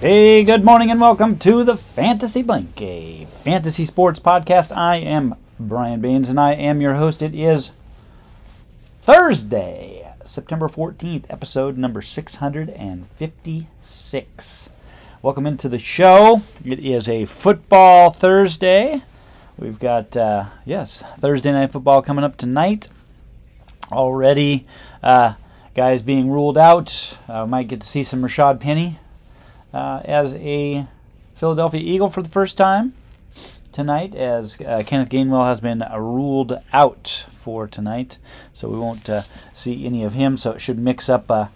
Hey, good morning and welcome to the Fantasy Blink, a fantasy sports podcast. I am Brian Baines and I am your host. It is Thursday, September 14th, episode number 656. Welcome into the show. It is a football Thursday. We've got, uh, yes, Thursday night football coming up tonight. Already, uh, guys being ruled out. Uh, might get to see some Rashaad Penny uh, as a Philadelphia Eagle for the first time tonight, as uh, Kenneth Gainwell has been ruled out for tonight, so we won't uh, see any of him. So it should mix up uh,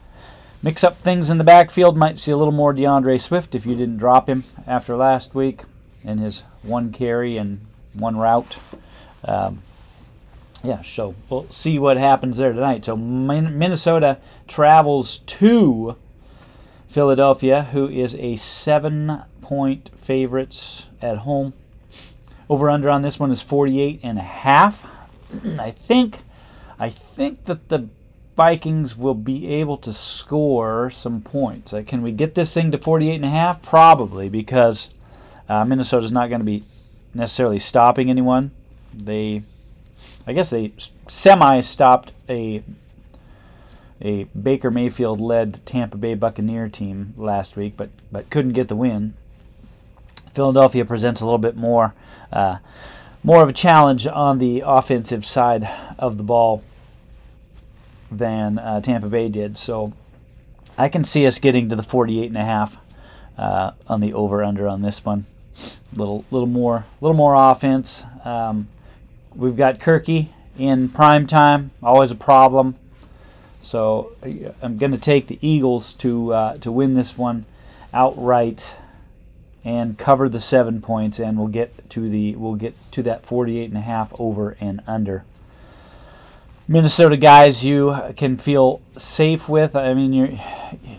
mix up things in the backfield. Might see a little more D'Andre Swift if you didn't drop him after last week in his one carry and one route. Um, yeah, so we'll see what happens there tonight. So Minnesota travels to Philadelphia, who is a seven point favorites at home. Over under on this one is 48 and a half. I think I think that the Vikings will be able to score some points. Like, can we get this thing to 48 and a half? Probably because uh, Minnesota's not going to be necessarily stopping anyone. They I guess they semi stopped a a Baker Mayfield led Tampa Bay Buccaneer team last week, but but couldn't get the win. Philadelphia presents a little bit more uh, more of a challenge on the offensive side of the ball than uh, Tampa Bay did. So I can see us getting to the 48 and a half uh, on the over under on this one. Little little more little more offense. Um, we've got Kirky in prime time, always a problem. So I'm going to take the Eagles to uh, to win this one outright and cover the seven points, and we'll get to the we'll get to that 48 and a half over and under. Minnesota guys, you can feel safe with. I mean, you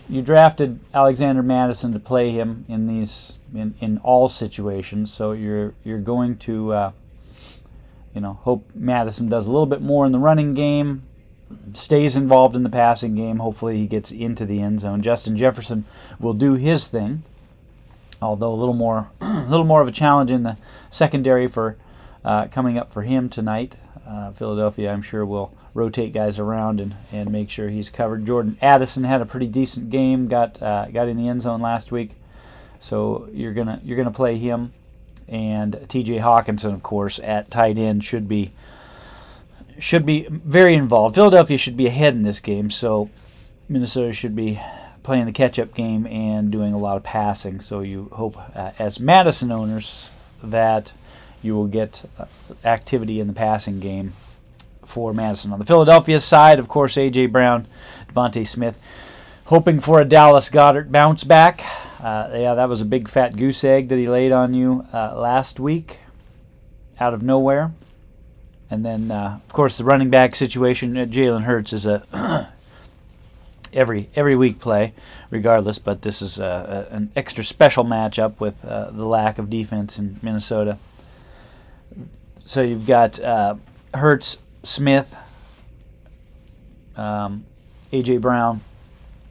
you drafted Alexander Mattison to play him in these in, in all situations, so you're you're going to uh, you know hope Mattison does a little bit more in the running game stays involved in the passing game. Hopefully, he gets into the end zone. Justin Jefferson will do his thing, although a little more, a little more of a challenge in the secondary for uh, coming up for him tonight. Uh, Philadelphia, I'm sure, will rotate guys around and, and make sure he's covered. Jordan Addison had a pretty decent game. Got uh, got in the end zone last week, so you're gonna you're gonna play him. And T.J. Hockenson, of course, at tight end should be should be very involved. Philadelphia should be ahead in this game, so Minnesota should be playing the catch-up game and doing a lot of passing. So you hope, uh, as Mattison owners, that you will get uh, activity in the passing game for Mattison. On the Philadelphia side, of course, A.J. Brown, DeVonta Smith, hoping for a Dallas Goedert bounce back. Uh, yeah, that was a big fat goose egg that he laid on you uh, last week out of nowhere. And then, uh, of course, the running back situation. Uh, Jalen Hurts is a every every week play, regardless. But this is a, a, an extra special matchup with uh, the lack of defense in Minnesota. So you've got uh, Hurts, Smith, um, AJ Brown,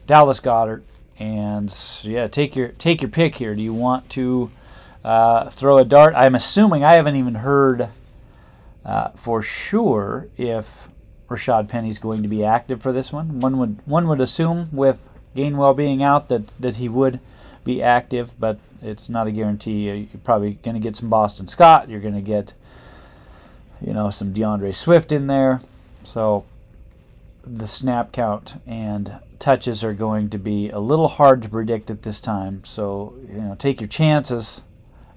Dallas Goedert, and yeah, take your take your pick here. Do you want to uh, throw a dart? I'm assuming I haven't even heard uh, for sure if Rashaad Penny's going to be active for this one. One would one would assume with Gainwell being out that, that he would be active, but it's not a guarantee. You're probably going to get some Boston Scott. You're going to get you know some D'Andre Swift in there. So the snap count and touches are going to be a little hard to predict at this time. So you know take your chances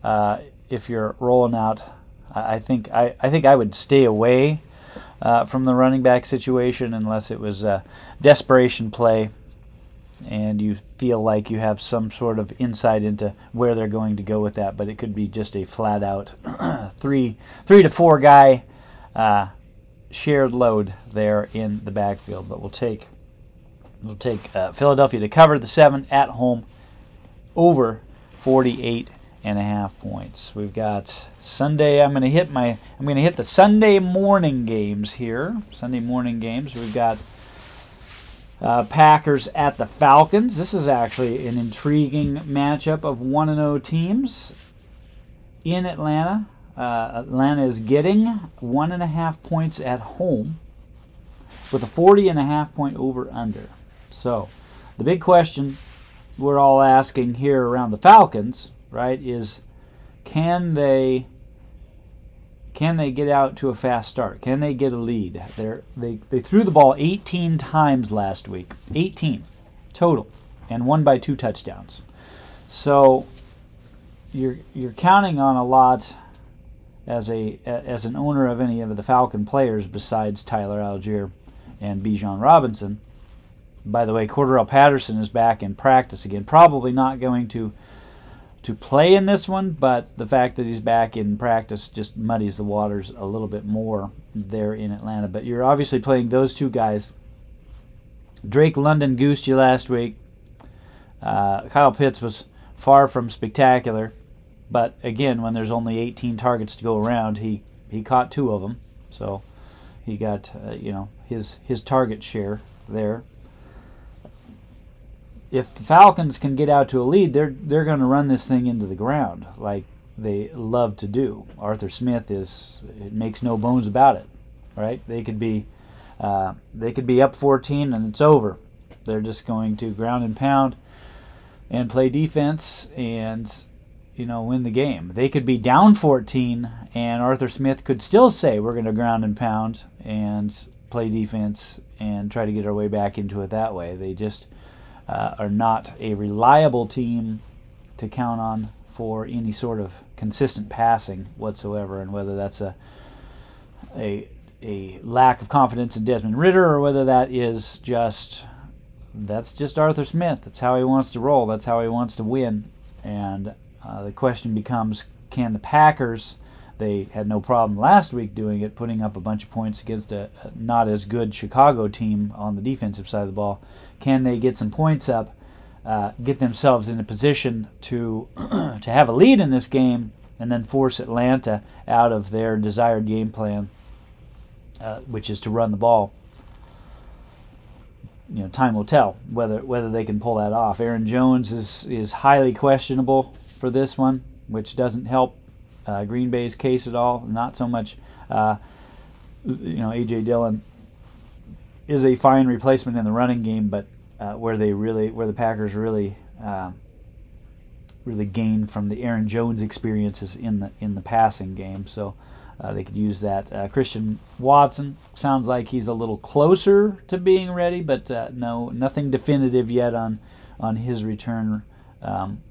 uh, if you're rolling out I think I, I think I would stay away uh, from the running back situation unless it was a desperation play and you feel like you have some sort of insight into where they're going to go with that. But it could be just a flat out three three to four guy uh, shared load there in the backfield. But we'll take we'll take uh, Philadelphia to cover the seven at home over 48 and a half points. We've got Sunday. I'm going to hit my. I'm going to hit the Sunday morning games here. Sunday morning games. We've got Uh, Packers at the Falcons. This is actually an intriguing matchup of 1 and 0 teams in Atlanta. Uh, Atlanta is getting one and a half points at home with a 40 and a half point over under. So, the big question we're all asking here around the Falcons, right, is can they can they get out to a fast start? Can they get a lead? They're, they they threw the ball 18 times last week, 18 total, and won by two touchdowns. So you're you're counting on a lot as a as an owner of any of the Falcon players besides Tyler Allgeier and Bijan Robinson. By the way, Cordarrelle Patterson is back in practice again. Probably not going to to play in this one, but the fact that he's back in practice just muddies the waters a little bit more there in Atlanta. But you're obviously playing those two guys. Drake London goosed you last week. Uh, Kyle Pitts was far from spectacular, but again, when there's only 18 targets to go around, he he caught two of them, so he got uh, you know his his target share there if the Falcons can get out to a lead, they're they're going to run this thing into the ground like they love to do. Arthur Smith is it makes no bones about it, right? They could be uh, they could be up 14 and it's over. They're just going to ground and pound and play defense and you know win the game. They could be down 14 and Arthur Smith could still say we're going to ground and pound and play defense and try to get our way back into it that way. They just uh, are not a reliable team to count on for any sort of consistent passing whatsoever, and whether that's a a a lack of confidence in Desmond Ridder or whether that is just that's just Arthur Smith. That's how he wants to roll. That's how he wants to win. And uh, the question becomes, can the Packers? They had no problem last week doing it, putting up a bunch of points against a, a not as good Chicago team on the defensive side of the ball. Can they get some points up, uh, get themselves in a position to to have a lead in this game, and then force Atlanta out of their desired game plan, uh, which is to run the ball? You know, time will tell whether whether they can pull that off. Aaron Jones is is highly questionable for this one, which doesn't help uh, Green Bay's case at all. Not so much. Uh, you know, AJ Dillon is a fine replacement in the running game, but uh, where they really, where the Packers really, uh, really gain from the Aaron Jones experiences in the in the passing game. So uh, they could use that. Uh, Christian Watson sounds like he's a little closer to being ready, but uh, no, nothing definitive yet on on his return. Um,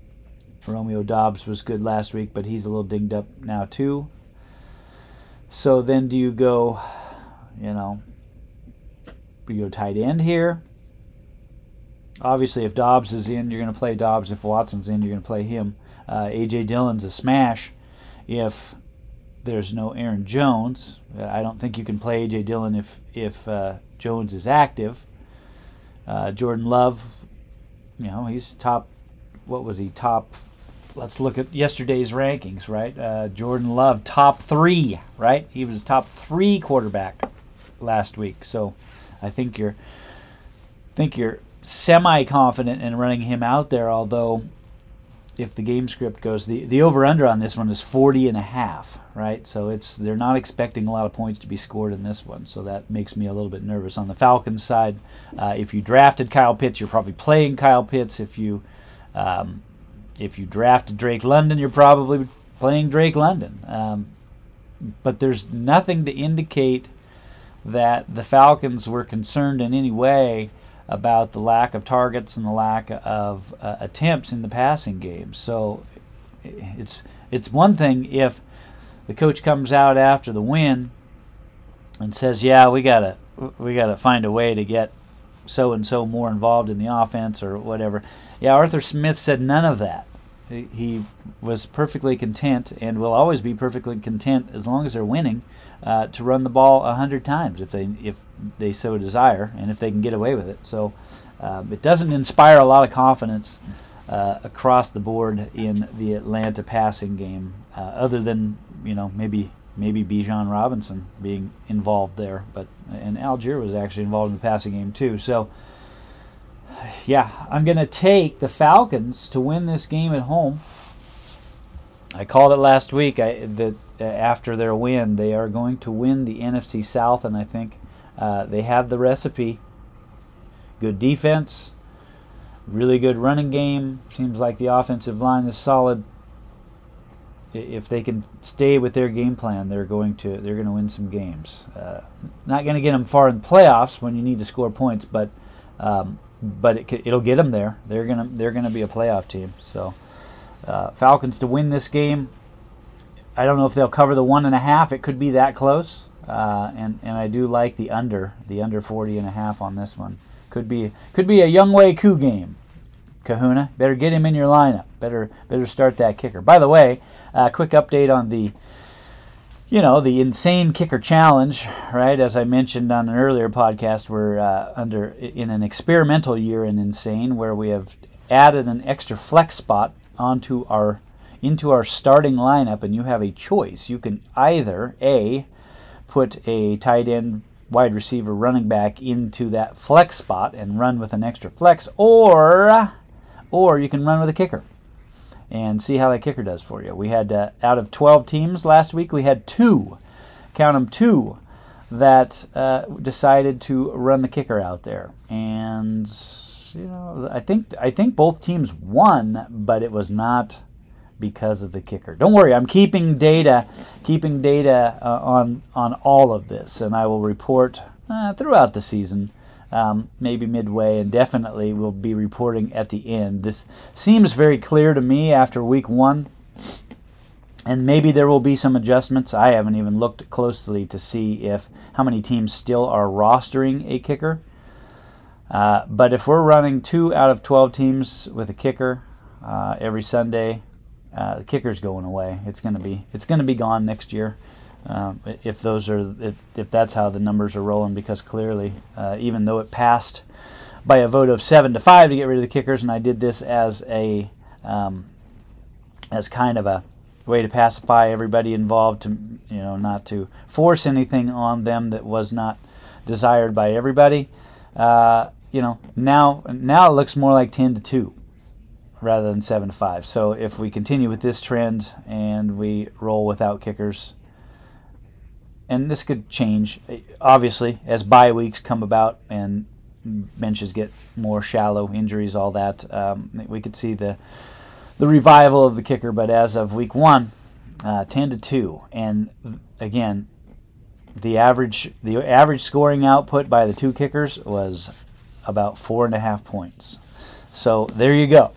Romeo Doubs was good last week, but he's a little dinged up now too. So then, do you go, you know, you go tight end here. Obviously, if Doubs is in, you're going to play Doubs. If Watson's in, you're going to play him. Uh, A.J. Dillon's a smash. If there's no Aaron Jones, uh, I don't think you can play A.J. Dillon if if uh, Jones is active. Uh, Jordan Love, you know, he's top. What was he top? Let's look at yesterday's rankings, right? Uh, Jordan Love, top three, right? He was top three quarterback last week. So I think you're think you're semi confident in running him out there, although if the game script goes the, the over under on this one is 40 and a half right? So it's they're not expecting a lot of points to be scored in this one. So that makes me a little bit nervous. On the falcons side uh, if you drafted kyle pitts you're probably playing kyle pitts. If you um, if you drafted drake london you're probably playing drake london. Um, but there's nothing to indicate that the falcons were concerned in any way about the lack of targets and the lack of uh, attempts in the passing game. So it's it's one thing if the coach comes out after the win and says, "Yeah, we gotta we gotta find a way to get so and so more involved in the offense or whatever." Yeah, Arthur Smith said none of that. He was perfectly content and will always be perfectly content as long as they're winning uh, to run the ball a hundred times if they if they so desire and if they can get away with it. So um, it doesn't inspire a lot of confidence uh, across the board in the Atlanta passing game, uh, other than you know maybe maybe Bijan Robinson being involved there, but and Allgeier was actually involved in the passing game too. So yeah, I'm going to take the Falcons to win this game at home. I called it last week I, that uh, after their win, they are going to win the NFC South, and I think uh, they have the recipe. Good defense, really good running game. Seems like the offensive line is solid. If they can stay with their game plan, they're going to they're going to win some games. Uh, not going to get them far in the playoffs when you need to score points, but um, but it, will get them there. They're gonna they're gonna be a playoff team. So uh, Falcons to win this game. I don't know if they'll cover the one and a half. It could be that close. Uh, and and I do like the under the under 40 and a half on this one. Could be could be a Younghoe Koo game. Kahuna, better get him in your lineup. Better better start that kicker. By the way, uh, quick update on the you know the insane kicker challenge right as i mentioned on an earlier podcast we're uh, under in an experimental year in insane where we have added an extra flex spot onto our into our starting lineup and you have a choice you can either a put a tight end wide receiver running back into that flex spot and run with an extra flex or or you can run with a kicker and see how that kicker does for you. We had uh, out of 12 teams last week, we had two, count them two, that uh, decided to run the kicker out there, and you know I think I think both teams won, but it was not because of the kicker. Don't worry, I'm keeping data, keeping data uh, on on all of this, and I will report uh, throughout the season um, maybe midway, and definitely we'll be reporting at the end. This seems very clear to me after week one, and maybe there will be some adjustments. I haven't even looked closely to see if how many teams still are rostering a kicker. Uh, but if we're running two out of 12 teams with a kicker uh, every Sunday, uh, the kicker's going away. It's going to be it's going to be gone next year. Um, if those are if, if that's how the numbers are rolling, because clearly, uh, even though it passed by a vote of seven to five to get rid of the kickers, and I did this as a um, as kind of a way to pacify everybody involved, to you know, not to force anything on them that was not desired by everybody. Uh, you know, now now it looks more like ten to two rather than seven to five. So if we continue with this trend and we roll without kickers, and this could change obviously as bye weeks come about and benches get more shallow, injuries, all that. Um, we could see the the revival of the kicker, but as of week one, uh, ten to two, and again, the average the average scoring output by the two kickers was about four and a half points. So there you go,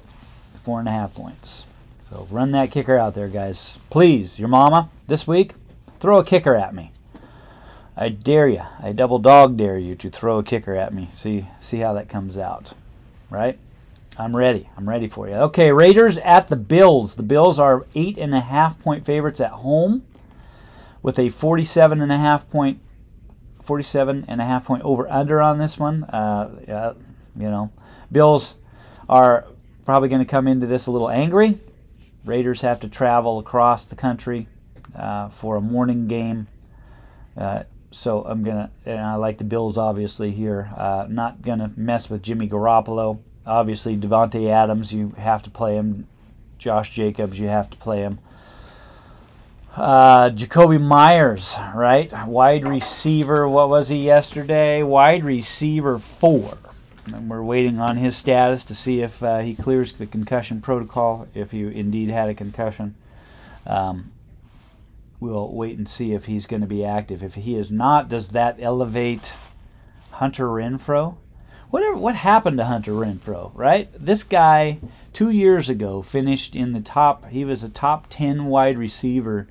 four and a half points. So run that kicker out there, guys. Please, your mama this week, throw a kicker at me. I dare you, I double dog dare you to throw a kicker at me. See, see how that comes out, right? I'm ready. I'm ready for you. Okay, Raiders at the Bills. The Bills are eight and a half point favorites at home, with a 47 and a half point, 47 and a half point over under on this one. Uh, you know, Bills are probably going to come into this a little angry. Raiders have to travel across the country uh, for a morning game. Uh, so I'm gonna, and I like the Bills obviously here. Uh, not gonna mess with Jimmy Garoppolo. Obviously, Davante Adams, you have to play him. Josh Jacobs, you have to play him. Uh, Jakobi Meyers, right? Wide receiver. What was he yesterday? Wide receiver four. And we're waiting on his status to see if uh, he clears the concussion protocol, if he indeed had a concussion. Um, we'll wait and see if he's going to be active. If he is not, does that elevate Hunter Renfrow? Whatever, what happened to Hunter Renfrow, right? This guy, two years ago, finished in the top, he was a top 10 wide receiver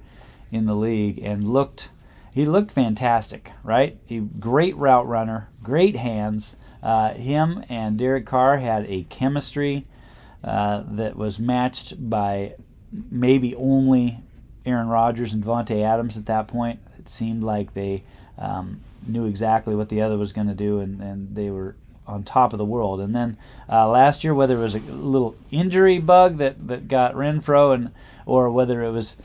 in the league and looked, he looked fantastic, right? He, great route runner, great hands. Uh, him and Derek Carr had a chemistry uh, that was matched by maybe only Aaron Rodgers and Davante Adams at that point. It seemed like they um, knew exactly what the other was going to do, and, and they were on top of the world. And then uh, last year, whether it was a little injury bug that, that got Renfrow, and or whether it was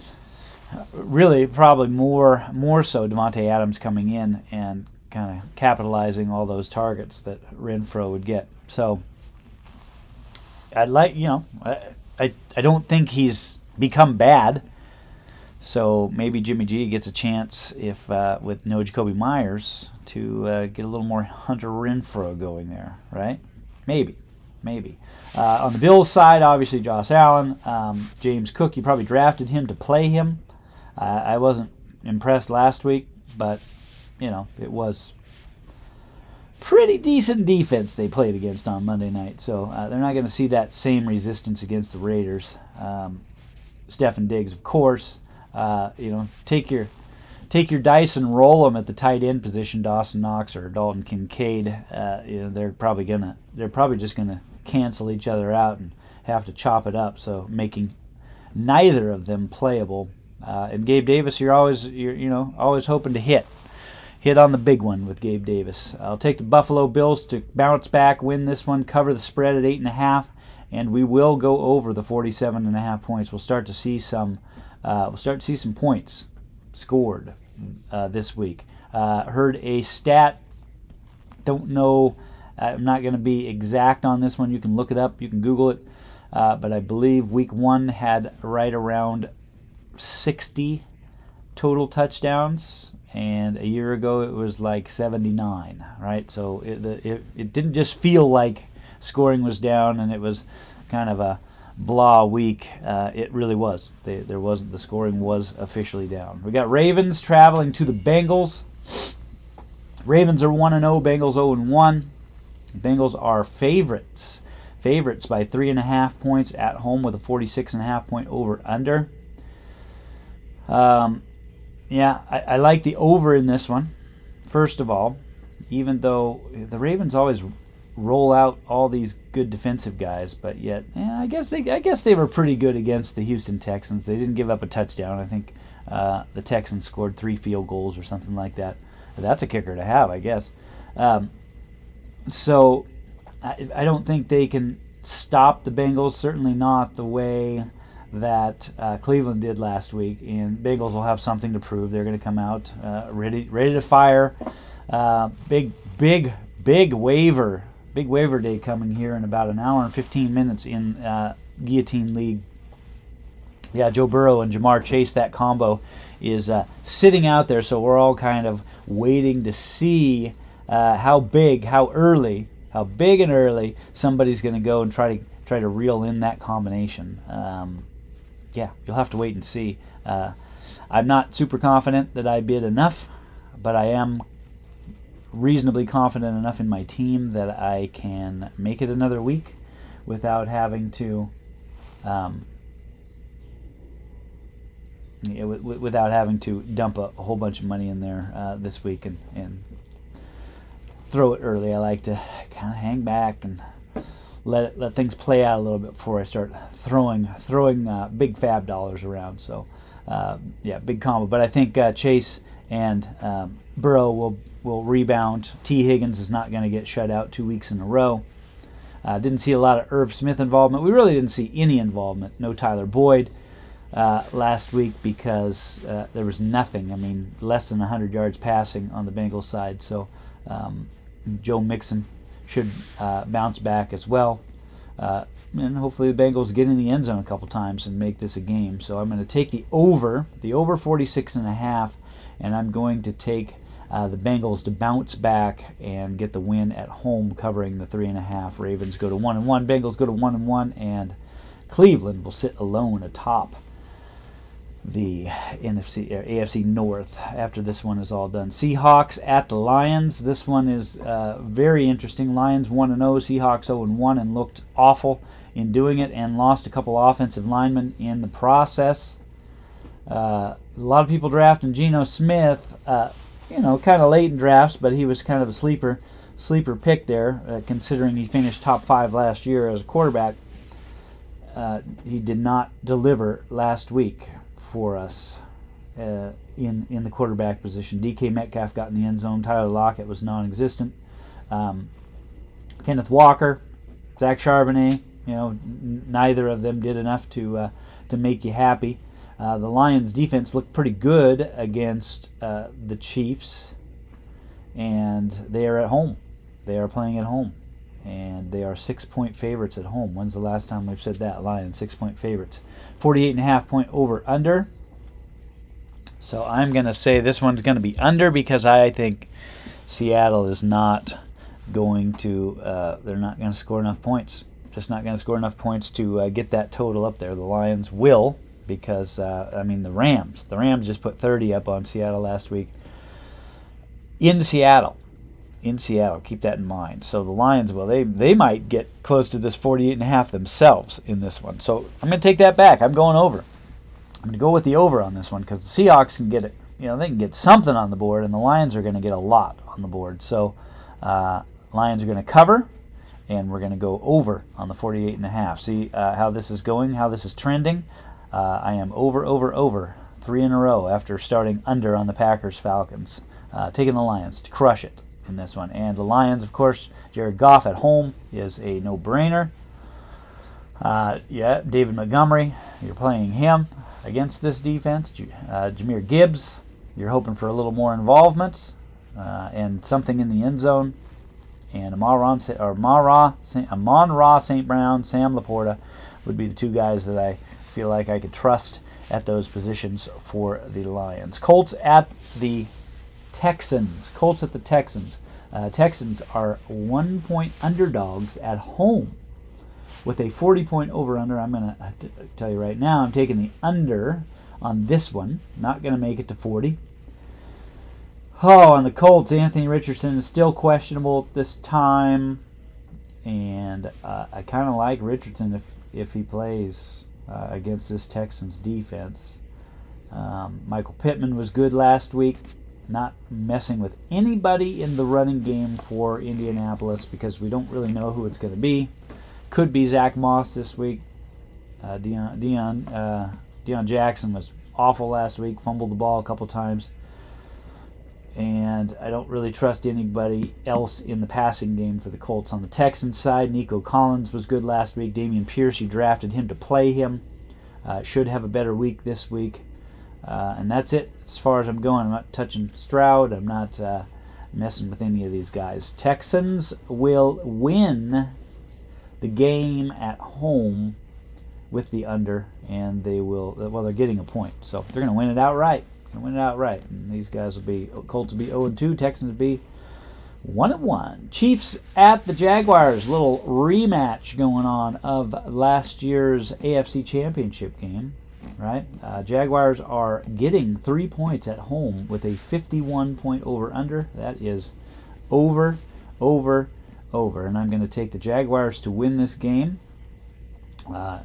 really probably more more so Davante Adams coming in and kind of capitalizing all those targets that Renfrow would get. So I'd like you know I, I I don't think he's become bad. So maybe Jimmy G gets a chance if uh, with no Jakobi Meyers to uh, get a little more Hunter Renfrow going there, right? Maybe, maybe. Uh, on the Bills side, obviously Josh Allen, um, James Cook. You probably drafted him to play him. Uh, I wasn't impressed last week, but you know it was pretty decent defense they played against on Monday night. So uh, they're not going to see that same resistance against the Raiders. Um, Stefon Diggs, of course. Uh, you know, take your take your dice and roll them at the tight end position, Dawson Knox or Dalton Kincaid. Uh, you know, they're probably gonna they're probably just gonna cancel each other out and have to chop it up. So making neither of them playable. Uh, and Gabe Davis, you're always you're you know always hoping to hit hit on the big one with Gabe Davis. I'll take the Buffalo Bills to bounce back, win this one, cover the spread at eight and a half, and we will go over the 47 and a half points. We'll start to see some uh, we'll start to see some points scored uh, this week. Uh, heard a stat. Don't know. I'm not going to be exact on this one. You can look it up. You can Google it. Uh, but I believe week one had right around 60 total touchdowns, and a year ago it was like 79. Right. So it it, it didn't just feel like scoring was down, and it was kind of a blah week. Uh, it really was. They, there wasn't the scoring was officially down. We got Ravens traveling to the Bengals. Ravens are one and zero. Bengals zero and one. Bengals are favorites. Favorites by three and a half points at home with a 46 and a half point over under. Um, yeah, I, I like the over in this one. First of all, even though the Ravens always roll out all these good defensive guys, but yet, yeah, I guess they, I guess they were pretty good against the Houston Texans. They didn't give up a touchdown. I think uh, the Texans scored three field goals or something like that. That's a kicker to have, I guess. Um, so I, I, don't think they can stop the Bengals. Certainly not the way that uh, Cleveland did last week. And Bengals will have something to prove. They're going to come out uh, ready, ready to fire. Uh, big, big, big waiver big waiver day coming here in about an hour and 15 minutes in uh, Guillotine League. Yeah, Joe Burrow and Ja'Marr Chase, that combo is uh, sitting out there, so we're all kind of waiting to see uh, how big, how early, how big and early somebody's going to go and try to try to reel in that combination. Um, yeah, you'll have to wait and see. Uh, I'm not super confident that I bid enough, but I am reasonably confident enough in my team that I can make it another week without having to um, without having to dump a, a, whole bunch of money in there uh, this week and, and throw it early. I like to kind of hang back and let let things play out a little bit before I start throwing throwing uh, big FAAB dollars around. So uh, yeah, big combo. But I think uh, Chase and um, Burrow will will rebound. Tee Higgins is not going to get shut out two weeks in a row. Uh, didn't see a lot of Irv Smith involvement. We really didn't see any involvement. No Tyler Boyd uh, last week because uh, there was nothing. I mean, less than 100 yards passing on the Bengals side. So um, Joe Mixon should uh, bounce back as well. Uh, and hopefully the Bengals get in the end zone a couple times and make this a game. So I'm going to take the over, the over 46 and a half, and I'm going to take uh, the Bengals to bounce back and get the win at home, covering the three and a half. Ravens go to one and one. Bengals go to one and one, and Cleveland will sit alone atop the NFC or AFC North after this one is all done. Seahawks at the Lions. This one is uh, very interesting. Lions one and zero. Oh, Seahawks zero and one, and looked awful in doing it, and lost a couple offensive linemen in the process. Uh, a lot of people drafting Geno Smith. Uh, you know, kind of late in drafts, but he was kind of a sleeper sleeper pick there, uh, considering he finished top five last year as a quarterback. Uh, he did not deliver last week for us uh, in in the quarterback position. DK Metcalf got in the end zone. Tyler Lockett was non-existent. Um, Kenneth Walker, Zach Charbonnet, you know, n- neither of them did enough to uh, to make you happy. Uh, the Lions' defense looked pretty good against uh, the Chiefs, and they are at home. They are playing at home. And they are six point favorites at home. When's the last time we've said that? Lions six point favorites. 48 and a half point over under. So I'm going to say this one's going to be under because I think Seattle is not going to, uh, they're not going to score enough points. Just not going to score enough points to uh, get that total up there. The Lions will because, uh, I mean, the Rams, the Rams just put 30 up on Seattle last week. In Seattle, in Seattle. Keep that in mind. So the Lions, well, they they might get close to this 48 and a half themselves in this one. So I'm going to take that back. I'm going over. I'm going to go with the over on this one because the Seahawks can get it. You know, they can get something on the board, and the Lions are going to get a lot on the board. So uh, Lions are going to cover, and we're going to go over on the 48 and a half. See uh, how this is going, how this is trending. Uh, I am over, over, over three in a row after starting under on the Packers Falcons. Uh, taking the Lions to crush it in this one. And the Lions, of course, Jared Goff at home is a no brainer. Uh, yeah, David Montgomery, you're playing him against this defense. Uh, Jahmyr Gibbs, you're hoping for a little more involvement uh, and something in the end zone. And Amon Mara, Amon Ra St. Brown, Sam LaPorta would be the two guys that I feel like I could trust at those positions for the Lions. Colts at the Texans. Colts at the Texans. Uh, Texans are one point underdogs at home with a 40 point over under. I'm going to tell you right now, I'm taking the under on this one. Not going to make it to 40. Oh, on the Colts, Anthony Richardson is still questionable at this time. And uh, I kind of like Richardson if, if he plays uh, against this Texans defense. Um, Michael Pittman was good last week not messing with anybody in the running game for Indianapolis because we don't really know who it's going to be. Could be Zack Moss this week. Uh, Deon, Deon, uh, Deon Jackson was awful last week, fumbled the ball a couple times. And I don't really trust anybody else in the passing game for the Colts. On the Texans side, Nico Collins was good last week. Dameon Pierce, you drafted him to play him. Uh, should have a better week this week. Uh, and that's it as far as I'm going. I'm not touching Stroud. I'm not uh, messing with any of these guys. Texans will win the game at home with the under, and they will. Well, they're getting a point, so they're going to win it outright. Going to win it outright. And these guys will be Colts will be 0 and 2. Texans will be one and one. Chiefs at the Jaguars. Little rematch going on of last year's AFC Championship game right? Uh, Jaguars are getting three points at home with a 51 point over under. That is over, over, over. And I'm going to take the Jaguars to win this game uh,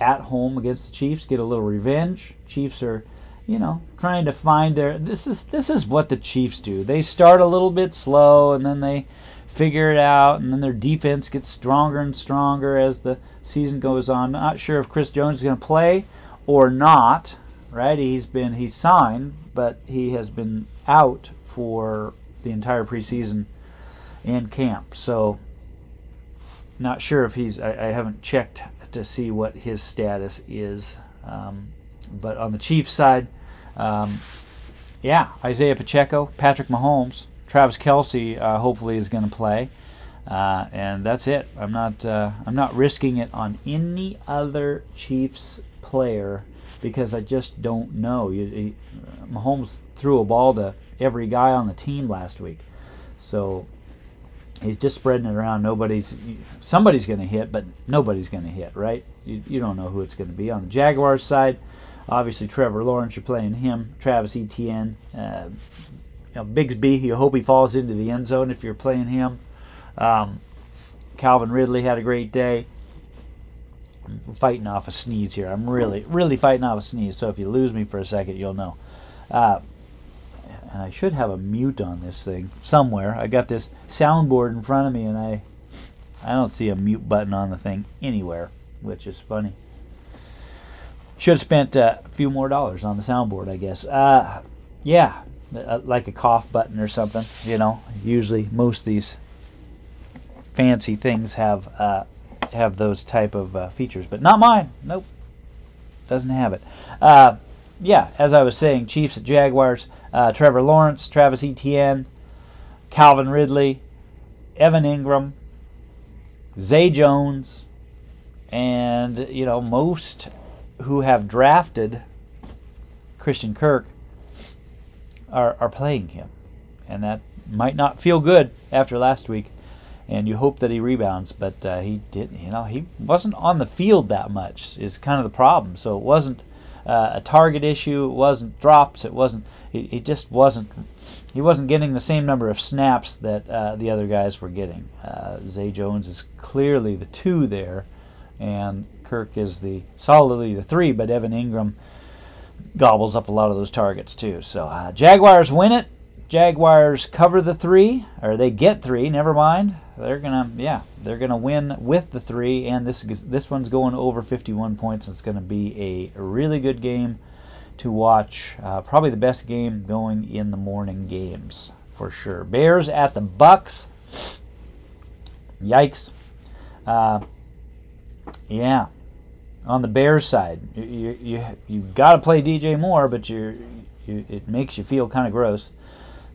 at home against the Chiefs, get a little revenge. Chiefs are. You know, trying to find their. This is this is what the Chiefs do. They start a little bit slow, and then they figure it out, and then their defense gets stronger and stronger as the season goes on. Not sure if Chris Jones is going to play or not, right? He's been he's signed, but he has been out for the entire preseason and camp. So not sure if he's. I, I haven't checked to see what his status is. Um, but on the Chiefs side, um, yeah, Isaiah Pacheco, Patrick Mahomes, Travis Kelce, uh, hopefully is going to play. Uh, and that's it. I'm not. Uh, I'm not risking it on any other Chiefs player because I just don't know. You, he, Mahomes threw a ball to every guy on the team last week, so he's just spreading it around. Nobody's somebody's going to hit, but nobody's going to hit, right? You, you don't know who it's going to be on the Jaguars side. Obviously, Trevor Lawrence, you're playing him. Travis Etienne, uh, you know, Bigsby. You hope he falls into the end zone if you're playing him. Um, Calvin Ridley had a great day. Fighting off a sneeze here. I'm really, really fighting off a sneeze. So if you lose me for a second, you'll know. Uh, and I should have a mute on this thing somewhere. I got this soundboard in front of me, and I, I don't see a mute button on the thing anywhere, which is funny. Should have spent uh, a few more dollars on the soundboard, I guess. Uh, yeah, uh, like a cough button or something. You know, usually most these fancy things have uh, have those type of uh, features, but not mine. Nope, doesn't have it. Uh, yeah, as I was saying, Chiefs at Jaguars, uh, Trevor Lawrence, Travis Etienne, Calvin Ridley, Evan Engram, Zay Jones, and you know most who have drafted Christian Kirk are are playing him, and that might not feel good after last week. And you hope that he rebounds, but uh, he did. You know, he wasn't on the field that much. Is kind of the problem. So it wasn't uh, a target issue. It wasn't drops. It wasn't. He, he just wasn't. He wasn't getting the same number of snaps that uh, the other guys were getting. Uh, Zay Jones is clearly the two there, and Kirk is the solidly the three. But Evan Engram gobbles up a lot of those targets too. So uh, Jaguars win it. Jaguars cover the three, or they get three. Never mind. They're gonna, yeah, they're gonna win with the three, and this this one's going over 51 points. It's gonna be a really good game to watch. Uh, probably the best game going in the morning games for sure. Bears at the Bucks. Yikes. Uh, yeah, on the Bears side, you you you, got to play DJ Moore, but you you it makes you feel kind of gross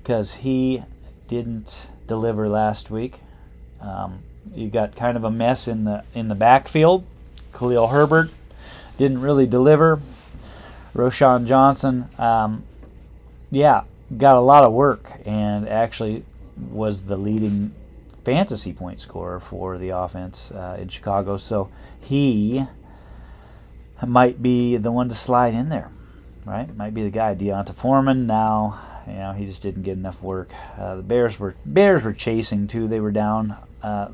because he didn't deliver last week. Um, you got kind of a mess in the in the backfield. Khalil Herbert didn't really deliver. Roschon Johnson, um, yeah, got a lot of work and actually was the leading fantasy point scorer for the offense uh, in Chicago. So he might be the one to slide in there, right? Might be the guy. D'Onta Foreman now, you know, he just didn't get enough work. Uh, the Bears were Bears were chasing too. They were down uh,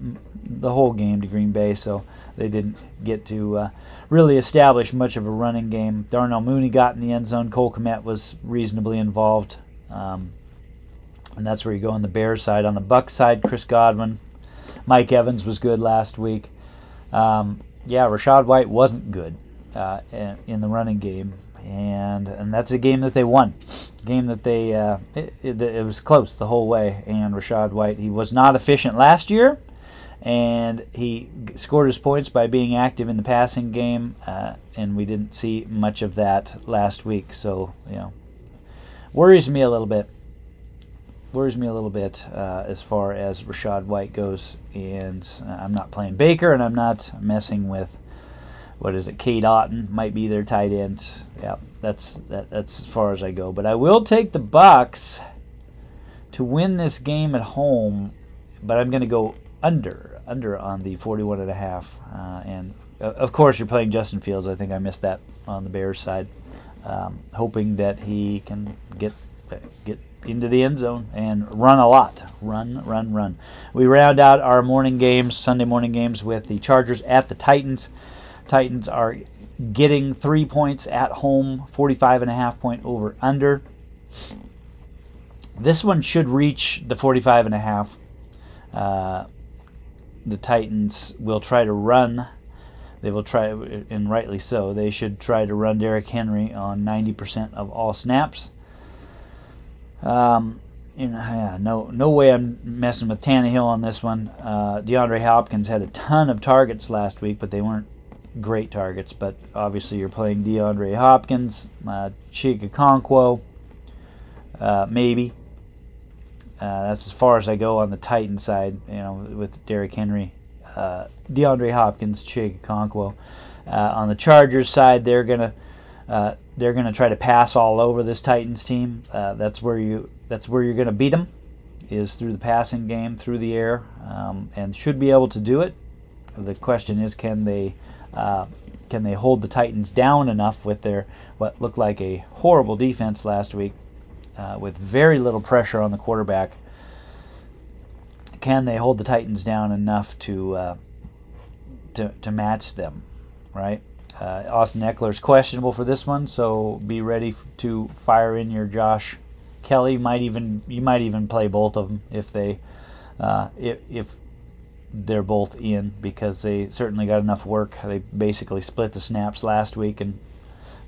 the whole game to Green Bay, so they didn't get to uh, really establish much of a running game. Darnell Mooney got in the end zone. Cole Kmet was reasonably involved. Um, and that's where you go on the Bears side. On the Buck side, Chris Godwin, Mike Evans was good last week. Um, yeah, Rachaad White wasn't good uh, in the running game, and and that's a game that they won. Game that they uh, it, it, it was close the whole way. And Rachaad White, he was not efficient last year and he scored his points by being active in the passing game, uh, and we didn't see much of that last week. So you know, worries me a little bit. Worries me a little bit uh, as far as Rachaad White goes, and I'm not playing Baker, and I'm not messing with what is it? Cade Otton might be their tight end. Yeah, that's that, that's as far as I go. But I will take the Bucks to win this game at home, but I'm going to go under under on the 41 and a half. Uh, and uh, of course, you're playing Justin Fields. I think I missed that on the Bears side. Um, hoping that he can get get into the end zone and run a lot. Run, run, run. We round out our morning games, Sunday morning games, with the Chargers at the Titans. Titans are getting three points at home, 45 and a half point over under. This one should reach the 45 and a half. Uh, the Titans will try to run. They will try, and rightly so. They should try to run Derrick Henry on 90% of all snaps. Um, know, yeah, no, no way I'm messing with Tannehill on this one. Uh, DeAndre Hopkins had a ton of targets last week, but they weren't great targets. But obviously, you're playing DeAndre Hopkins, uh, Chig Okonkwo, uh, maybe. Uh, that's as far as I go on the Titan side, you know, with Derrick Henry, uh, DeAndre Hopkins, Chig Okonkwo. Uh, on the Chargers side, they're gonna uh, they're gonna try to pass all over this Titans team. Uh, that's where you that's where you're gonna beat them, is through the passing game, through the air, um, and should be able to do it. The question is, can they uh, can they hold the Titans down enough with their what looked like a horrible defense last week uh, with very little pressure on the quarterback. Can they hold the Titans down enough to uh, to, to match them? Right. Uh, Austin Ekeler's questionable for this one, so be ready f- to fire in your Josh Kelley. Might even you might even play both of them if they uh, if, if they're both in because they certainly got enough work. They basically split the snaps last week, and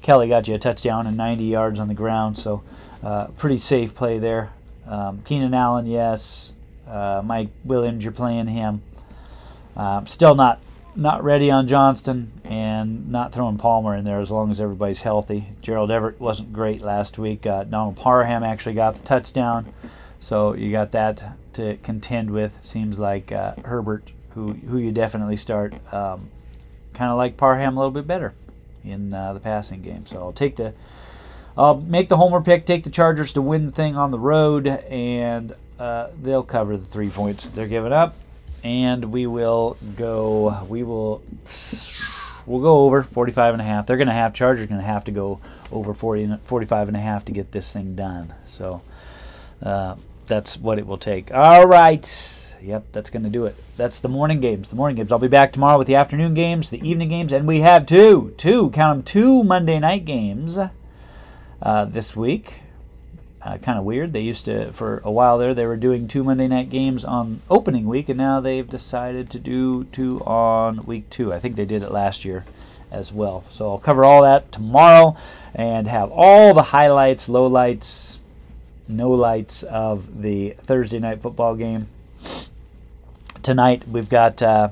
Kelley got you a touchdown and 90 yards on the ground, so uh, pretty safe play there. Um, Keenan Allen, yes. Uh, Mike Williams, you're playing him. Uh, still not not ready on Johnston and not throwing Palmer in there as long as everybody's healthy. Gerald Everett wasn't great last week. Uh, Donald Parham actually got the touchdown, so you got that to contend with. Seems like uh, Herbert who who you definitely start. Um, kind of like Parham a little bit better in uh, the passing game. So I'll take the I'll make the homer pick, take the Chargers to win the thing on the road, and uh, they'll cover the three points they're giving up. And we will go. We will. We'll go over 45 and a half. They're going to have Chargers going to have to go over 40, 45 and a half to get this thing done. So uh, that's what it will take. All right. Yep, that's going to do it. That's the morning games. The morning games. I'll be back tomorrow with the afternoon games, the evening games, and we have two, two, count them, two Monday night games uh, this week. Uh, kind of weird. They used to, for a while there, they were doing two Monday night games on opening week, and now they've decided to do two on week two. I think they did it last year as well. So I'll cover all that tomorrow and have all the highlights, lowlights, no lights of the Thursday night football game. Tonight we've got uh,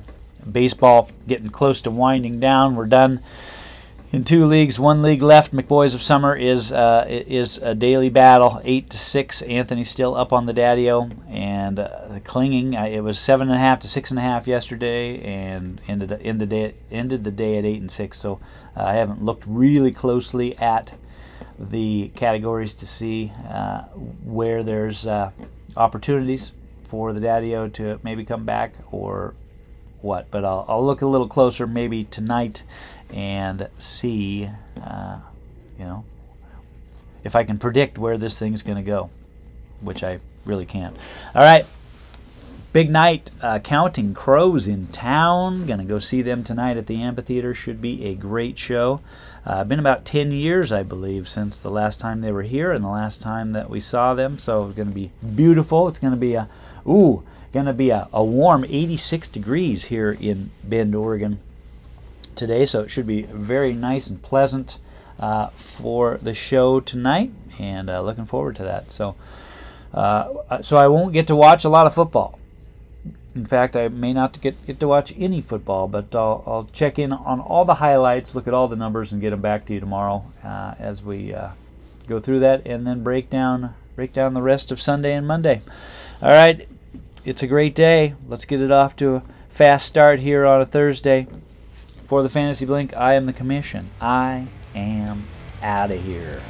baseball getting close to winding down. We're done in two leagues. One league left. McBoys of Summer is uh, is a daily battle, eight to six. Anthony's still up on the daddy-o and uh, clinging. it was seven and a half to six and a half yesterday, and ended in the day ended the day at eight and six. So uh, I haven't looked really closely at the categories to see uh, where there's uh, opportunities for the daddy-o to maybe come back or what. But I'll, I'll look a little closer maybe tonight and see, uh, you know, if I can predict where this thing's going to go, which I really can't. All right. Big night, uh, Counting Crows in town. Gonna go see them tonight at the amphitheater. Should be a great show. Uh, been about 10 years, I believe, since the last time they were here and the last time that we saw them. So it's gonna be beautiful. It's gonna be a Ooh, to be a, a warm 86 degrees here in Bend, Oregon today, so it should be very nice and pleasant uh, for the show tonight, and uh, looking forward to that. So, uh, so I won't get to watch a lot of football. In fact, I may not get, get to watch any football, but I'll, I'll check in on all the highlights, look at all the numbers, and get them back to you tomorrow uh, as we uh, go through that, and then break down break down the rest of Sunday and Monday. All right, it's a great day. Let's get it off to a fast start here on a Thursday. For the Fantasy Blink, I am the commission. I am out of here.